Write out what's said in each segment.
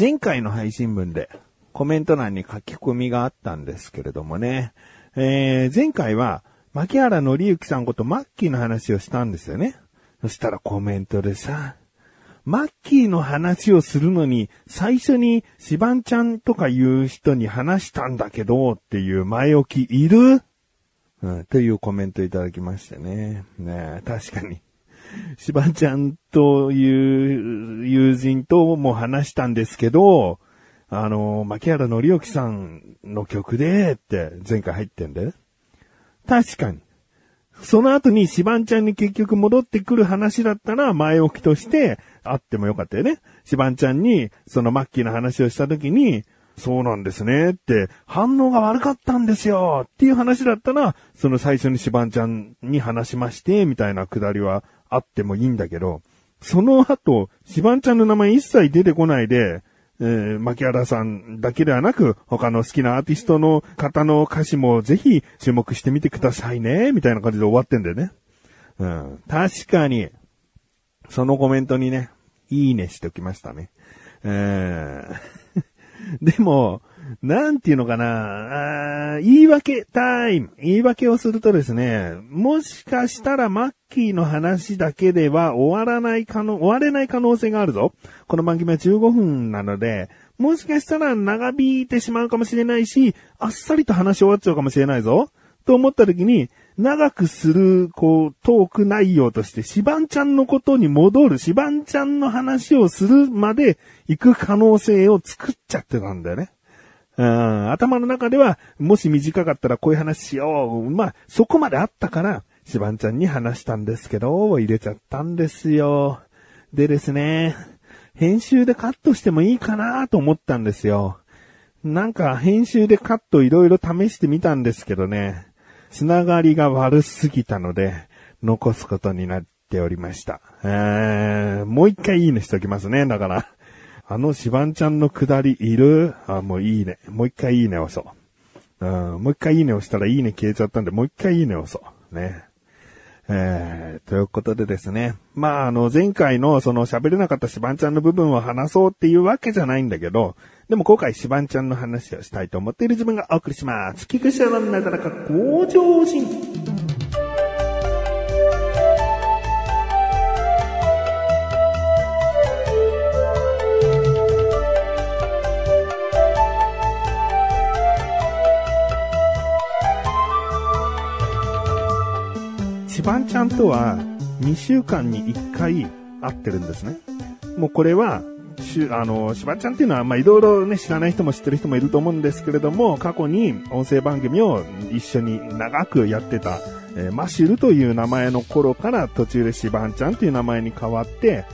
前回の配信分でコメント欄に書き込みがあったんですけれどもね、えー、前回は、牧原紀之さんことマッキーの話をしたんですよね。そしたらコメントでさ、マッキーの話をするのに、最初にシバンちゃんとかいう人に話したんだけど、っていう前置きいる？うん、というコメントいただきましてね。ね確かに。しばちゃんという友人とも話したんですけど、あの、牧原紀之さんの曲でって前回入ってんで。確かに。その後にシバンちゃんに結局戻ってくる話だったら前置きとしてあってもよかったよね。シバンちゃんにそのマッキーの話をした時に、そうなんですねって、反応が悪かったんですよっていう話だったら、その最初にシバンちゃんに話しまして、みたいなくだりはあってもいいんだけど、その後、シバンちゃんの名前一切出てこないで、えー、牧原さんだけではなく、他の好きなアーティストの方の歌詞もぜひ注目してみてくださいね、みたいな感じで終わってんだよね。うん。確かに、そのコメントにね、いいねしておきましたね。えー、でも、なんていうのかな、あ言い訳タイム。言い訳をするとですね、もしかしたらマッキーの話だけでは終わらない可能、終われない可能性があるぞ。この番組は15分なので、もしかしたら長引いてしまうかもしれないし、あっさりと話し終わっちゃうかもしれないぞ。と思った時に、長くする、こう、トーク内容として、シバンちゃんのことに戻る、シバンちゃんの話をするまで行く可能性を作っちゃってたんだよね。うん、頭の中では、もし短かったらこういう話しよう。まあ、そこまであったから、シバンちゃんに話したんですけど、入れちゃったんですよ。でですね、編集でカットしてもいいかなと思ったんですよ。なんか編集でカットいろいろ試してみたんですけどね。つながりが悪すぎたので、残すことになっておりました。えー、もう一回いいねしときますね。だから、あのシバンちゃんの下りいる？あ、もういいね。もう一回いいね押そう。うん、もう一回いいね押したらいいね消えちゃったんで、もう一回いいね押そう。ね。えー、ということでですね。まあ、あの、前回のその喋れなかったシバンちゃんの部分を話そうっていうわけじゃないんだけど、でも今回シバンちゃんの話をしたいと思っている自分がお送りします。菊池のなだらか向上心。ちゃんとは2週間に1回会ってるんですね。もうこれはしあの、しばちゃんっていうのは、まいろいろね、知らない人も知ってる人もいると思うんですけれども、過去に音声番組を一緒に長くやってた、えー、マシルという名前の頃から途中でしばんちゃんという名前に変わって、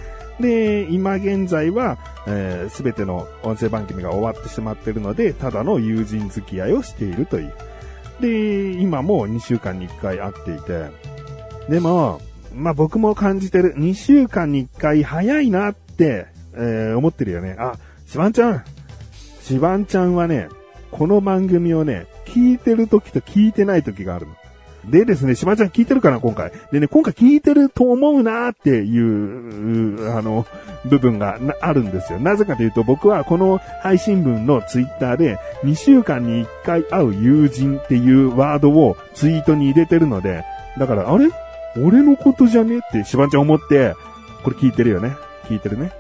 で、今現在は、えー、全ての音声番組が終わってしまってるので、ただの友人付き合いをしているという。で、今も2週間に1回会っていて、でも、まあ、僕も感じてる。2週間に1回早いなってえー、思ってるよね。あ、シバンちゃん。シバンちゃんはね、この番組をね、聞いてる時と聞いてない時があるの。でですね、しばちゃん聞いてるかな、今回。でね、今回聞いてると思うなーっていう、あの、部分があるんですよ。なぜかというと、僕はこの配信文のツイッターで、2週間に1回会う友人っていうワードをツイートに入れてるので、だから、あれ？俺のことじゃね？ってしばちゃん思って、これ聞いてるよね？聞いてるね？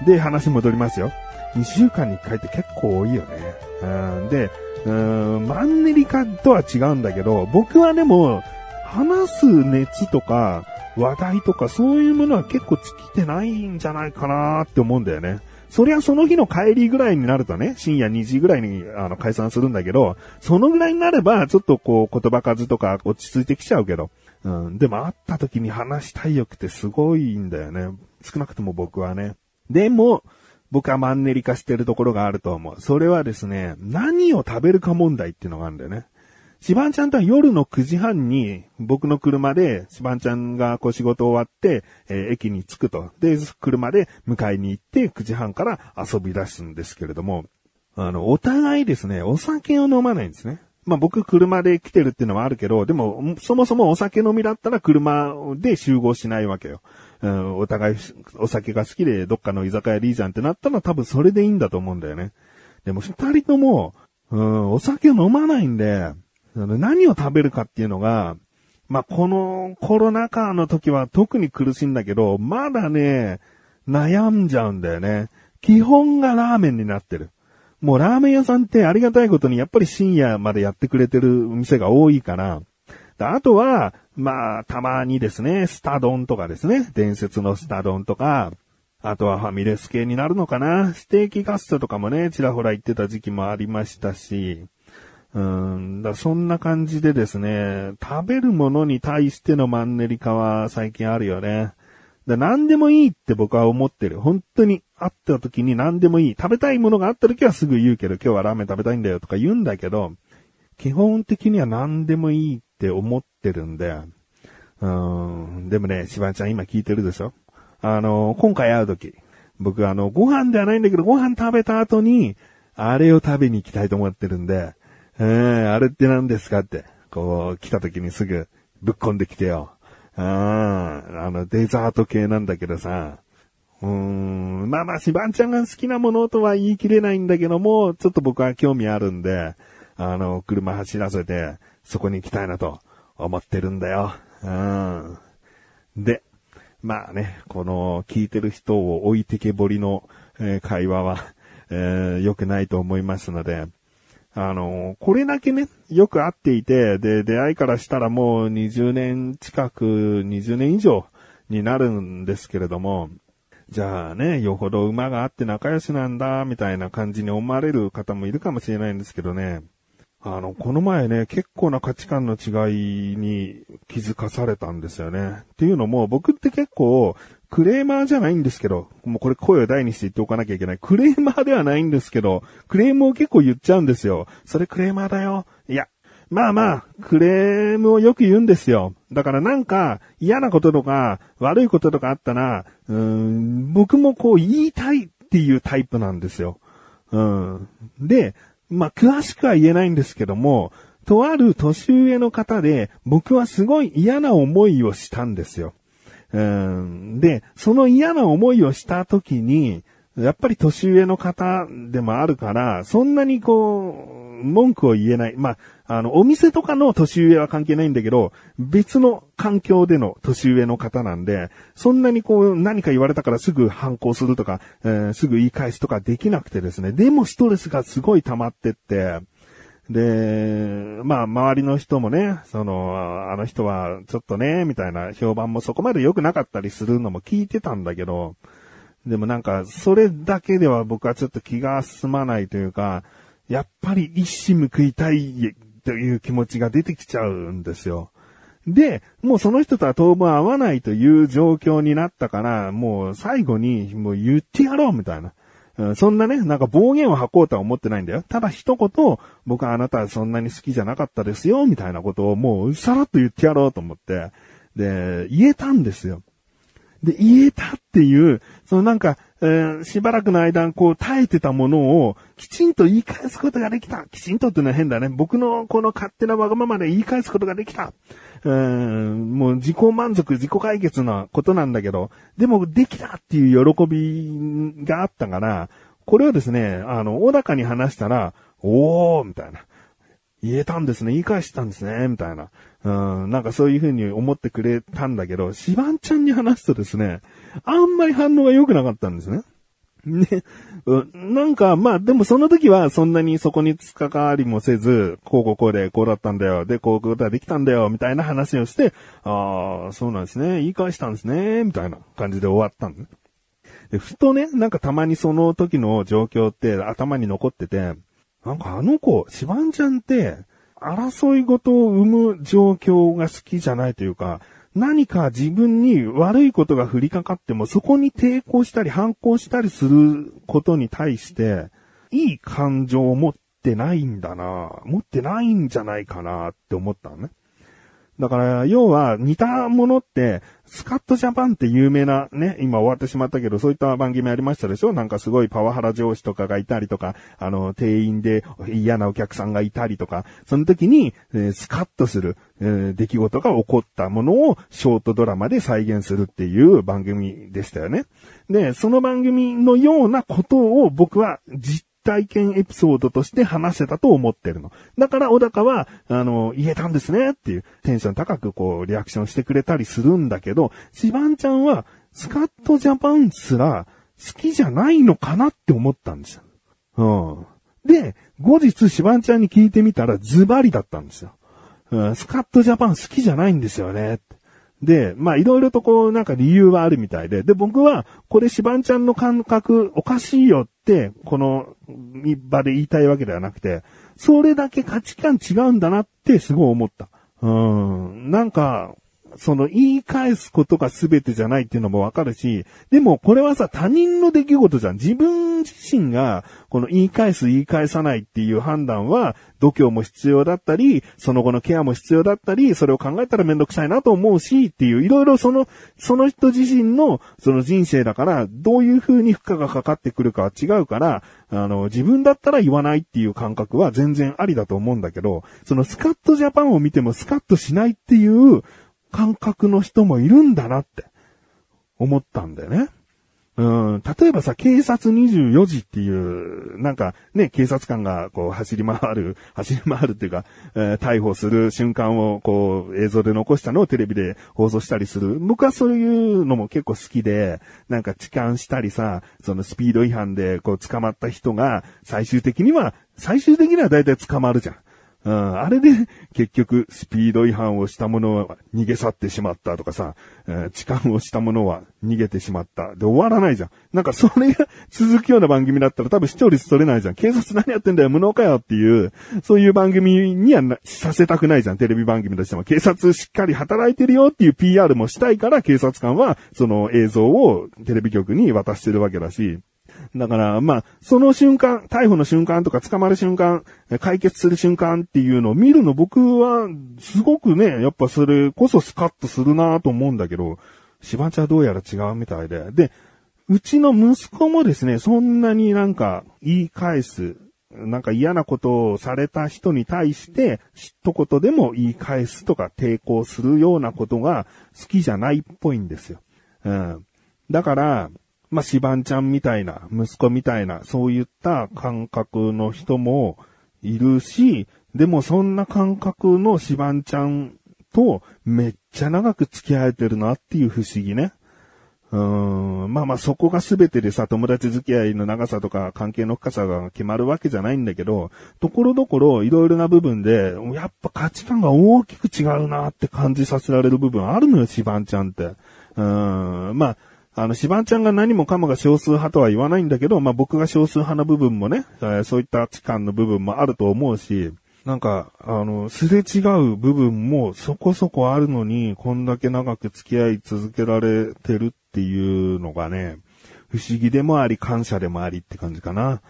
うん。で、話戻りますよ。2週間に1回って結構多いよね。うん。で、うん、マンネリ化とは違うんだけど、僕はでも、話す熱とか、話題とかそういうものは結構尽きてないんじゃないかなって思うんだよね。そりゃその日の帰りぐらいになるとね、深夜2時ぐらいにあの解散するんだけど、そのぐらいになればちょっとこう言葉数とか落ち着いてきちゃうけど、うん、でも会った時に話したい欲ってすごいんだよね。少なくとも僕はね。でも、僕はマンネリ化してるところがあると思う。それはですね、何を食べるか問題っていうのがあるんだよね。シバンちゃんとは夜の9時半に僕の車でシバンちゃんがこう仕事終わって、えー、駅に着くと。で、車で迎えに行って9時半から遊び出すんですけれども、あの、お互いですね、お酒を飲まないんですね。まあ僕車で来てるっていうのはあるけど、でもそもそもお酒飲みだったら車で集合しないわけよ。うん、お互いお酒が好きでどっかの居酒屋でいいじゃんってなったら多分それでいいんだと思うんだよね。でも二人とも、うん、お酒飲まないんで、何を食べるかっていうのが、まあ、このコロナ禍の時は特に苦しいんだけど、まだね、悩んじゃうんだよね。基本がラーメンになってる。もうラーメン屋さんってありがたいことにやっぱり深夜までやってくれてる店が多いから、あとは、まあ、たまにですね、スタ丼とかですね、伝説のスタ丼とか、あとはファミレス系になるのかな。ステーキガストとかもね、ちらほら行ってた時期もありましたし、うん、だそんな感じでですね、食べるものに対してのマンネリ化は最近あるよね。だ何でもいいって僕は思ってる。本当に会った時に何でもいい。食べたいものがあった時はすぐ言うけど、今日はラーメン食べたいんだよとか言うんだけど、基本的には何でもいいって思ってるんで、うん、でもね、しばちゃん今聞いてるでしょ？あの、今回会う時、僕あの、ご飯ではないんだけど、ご飯食べた後に、あれを食べに行きたいと思ってるんで、えー、あれって何ですかって、こう、来た時にすぐぶっ込んできてよ。ああの、デザート系なんだけどさ、うーん、まあまあ、しばんちゃんが好きなものとは言い切れないんだけども、ちょっと僕は興味あるんで、あの、車走らせて、そこに行きたいなと思ってるんだよ。うん。で、まあね、この聞いてる人を置いてけぼりの、えー、会話は、えー、良くないと思いますので、あの、これだけね、よく会っていて、で、出会いからしたらもう20年近く、20年以上になるんですけれども、じゃあね、よほど馬があって仲良しなんだ、みたいな感じに思われる方もいるかもしれないんですけどね。あの、この前ね、結構な価値観の違いに気づかされたんですよね。っていうのも、僕って結構、クレーマーじゃないんですけど、もうこれ声を大にして言っておかなきゃいけない。クレーマーではないんですけど、クレームを結構言っちゃうんですよ。それクレーマーだよ。いや、まあまあ、クレームをよく言うんですよ。だからなんか嫌なこととか悪いこととかあったら、うん、僕もこう言いたいっていうタイプなんですよ。うん。で、まあ、詳しくは言えないんですけども、とある年上の方で、僕はすごい嫌な思いをしたんですよ。うん、で、その嫌な思いをした時に、やっぱり年上の方でもあるから、そんなにこう、文句を言えない。まあ、あの、お店とかの年上は関係ないんだけど、別の環境での年上の方なんで、そんなにこう、何か言われたからすぐ反抗するとか、えー、すぐ言い返すとかできなくてですね。でもストレスがすごい溜まってって、で、まあ、周りの人もね、その、あの人はちょっとね、みたいな評判もそこまで良くなかったりするのも聞いてたんだけど、でもなんか、それだけでは僕はちょっと気が済まないというか、やっぱり一矢報いたいという気持ちが出てきちゃうんですよ。で、もうその人とは当分会わないという状況になったから、もう最後にもう言ってやろうみたいな。そんなね、なんか暴言を吐こうとは思ってないんだよ。ただ一言、僕はあなたはそんなに好きじゃなかったですよ、みたいなことをもうさらっと言ってやろうと思って、で、言えたんですよ。で、言えたっていう、そのなんか、えー、しばらくの間、こう、耐えてたものを、きちんと言い返すことができた。きちんとっていうのは変だね。僕のこの勝手なわがままで言い返すことができた。うん、もう自己満足、自己解決なことなんだけど、でもできたっていう喜びがあったから、これをですね、あの、小高に話したら、おーみたいな。言えたんですね、言い返したんですね、みたいな。うん、なんかそういう風に思ってくれたんだけど、シバンちゃんに話すとですね、あんまり反応が良くなかったんですね。ね、なんか、まあ、でもその時はそんなにそこに突っかかりもせず、こうこうこうでこうだったんだよ。で、こういうことができたんだよ。みたいな話をして、ああ、そうなんですね。言い返したんですね。みたいな感じで終わったんです。で、ふとね、なんかたまにその時の状況って頭に残ってて、なんかあの子、シバンちゃんって、争い事を生む状況が好きじゃないというか、何か自分に悪いことが降りかかっても、そこに抵抗したり反抗したりすることに対して、いい感情を持ってないんだな持ってないんじゃないかなって思ったのね。だから、要は似たものって、スカットジャパンって有名なね、今終わってしまったけど、そういった番組ありましたでしょ？なんかすごいパワハラ上司とかがいたりとか、あの、店員で嫌なお客さんがいたりとか、その時に、えースカッとする、えー出来事が起こったものをショートドラマで再現するっていう番組でしたよね。で、その番組のようなことを僕は実体験エピソードとして話せたと思ってるの。だから小高は、あの、言えたんですねっていうテンション高くこうリアクションしてくれたりするんだけど、シバンちゃんはスカットジャパンすら好きじゃないのかなって思ったんですよ。うん。で、後日シバンちゃんに聞いてみたらズバリだったんですよ。うん、スカットジャパン好きじゃないんですよね。で、まあいろいろとこうなんか理由はあるみたいで、で僕はこれシバンちゃんの感覚おかしいよって、この場で言いたいわけではなくて、それだけ価値観違うんだなってすごい思った。うん、なんか、その言い返すことが全てじゃないっていうのもわかるし、でもこれはさ他人の出来事じゃん。自分自身がこの言い返す言い返さないっていう判断は度胸も必要だったり、その後のケアも必要だったり、それを考えたらめんどくさいなと思うしっていう、いろいろその、その人自身のその人生だから、どういう風に負荷がかかってくるかは違うから、あの、自分だったら言わないっていう感覚は全然ありだと思うんだけど、そのスカットジャパンを見てもスカッとしないっていう感覚の人もいるんだなって思ったんだよね。うん、例えばさ、警察24時っていう、なんかね、警察官がこう走り回る、走り回るっていうか、えー逮捕する瞬間をこう映像で残したのをテレビで放送したりする。僕はそういうのも結構好きで、なんか痴漢したりさ、そのスピード違反でこう捕まった人が最終的には、最終的には大体捕まるじゃん。うん、あれで、結局、スピード違反をした者は逃げ去ってしまったとかさ、え痴漢をした者は逃げてしまった。で、終わらないじゃん。なんかそれが続くような番組だったら多分視聴率取れないじゃん。警察何やってんだよ、無能かよっていう、そういう番組にはさせたくないじゃん。テレビ番組としても。警察しっかり働いてるよっていう PR もしたいから、警察官はその映像をテレビ局に渡してるわけだし、だから、まあ、その瞬間、逮捕の瞬間とか捕まる瞬間、解決する瞬間っていうのを見るの僕は、すごくね、やっぱそれこそスカッとするなと思うんだけど、しばちゃんどうやら違うみたいで。で、うちの息子もですね、そんなになんか言い返す、なんか嫌なことをされた人に対して、一言でも言い返すとか抵抗するようなことが好きじゃないっぽいんですよ。うん。だから、まあ、シバンちゃんみたいな、息子みたいな、そういった感覚の人もいるし、でもそんな感覚のシバンちゃんとめっちゃ長く付き合えてるなっていう不思議ね。うーん、まあまあそこが全てでさ、友達付き合いの長さとか関係の深さが決まるわけじゃないんだけど、ところどころいろいろな部分で、やっぱ価値観が大きく違うなって感じさせられる部分あるのよ、シバンちゃんって。うーん、まあ、あの、シバンちゃんが何もかもが少数派とは言わないんだけど、まあ僕が少数派な部分もね、えそういった価値観の部分もあると思うし、なんか、あの、すれ違う部分もそこそこあるのに、こんだけ長く付き合い続けられてるっていうのがね、不思議でもあり、感謝でもありって感じかな。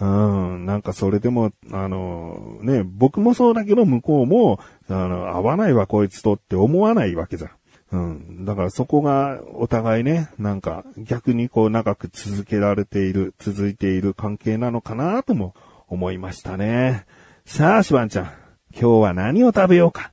うん、なんかそれでも、あの、ね、僕もそうだけど、向こうも、あの、合わないわ、こいつとって思わないわけじゃん。うん。だからそこがお互いね、なんか逆にこう長く続けられている、続いている関係なのかなとも思いましたね。さあ、シバンちゃん。今日は何を食べようか。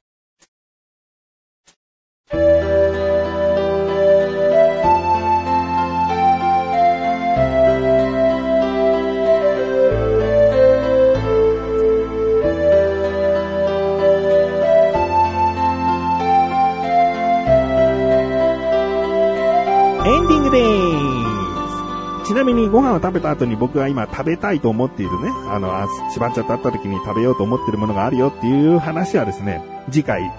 ングです。ちなみにご飯を食べた後に僕が今食べたいと思っているね、あの、あしばんちゃんと会った時に食べようと思っているものがあるよっていう話はですね、次回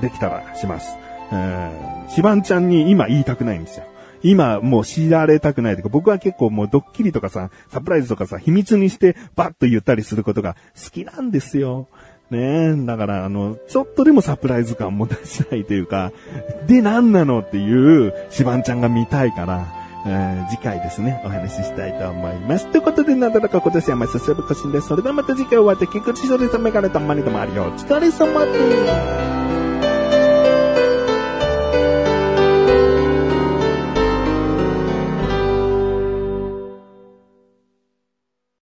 できたらします。うん、しばんちゃんに今言いたくないんですよ。今もう知られたくないとか、僕は結構もうドッキリとかさ、サプライズとかさ、秘密にしてバッと言ったりすることが好きなんですよ。ね、だから、あの、ちょっとでもサプライズ感も出したいというか、で、何なのっていう、シバンちゃんが見たいから、えー次回ですね、お話ししたいと思います。ということで、なだらか今年はまさすぶこしんです。それではまた次回お会いできくちそれさめがれたまにでもある。よ。お疲れ様です。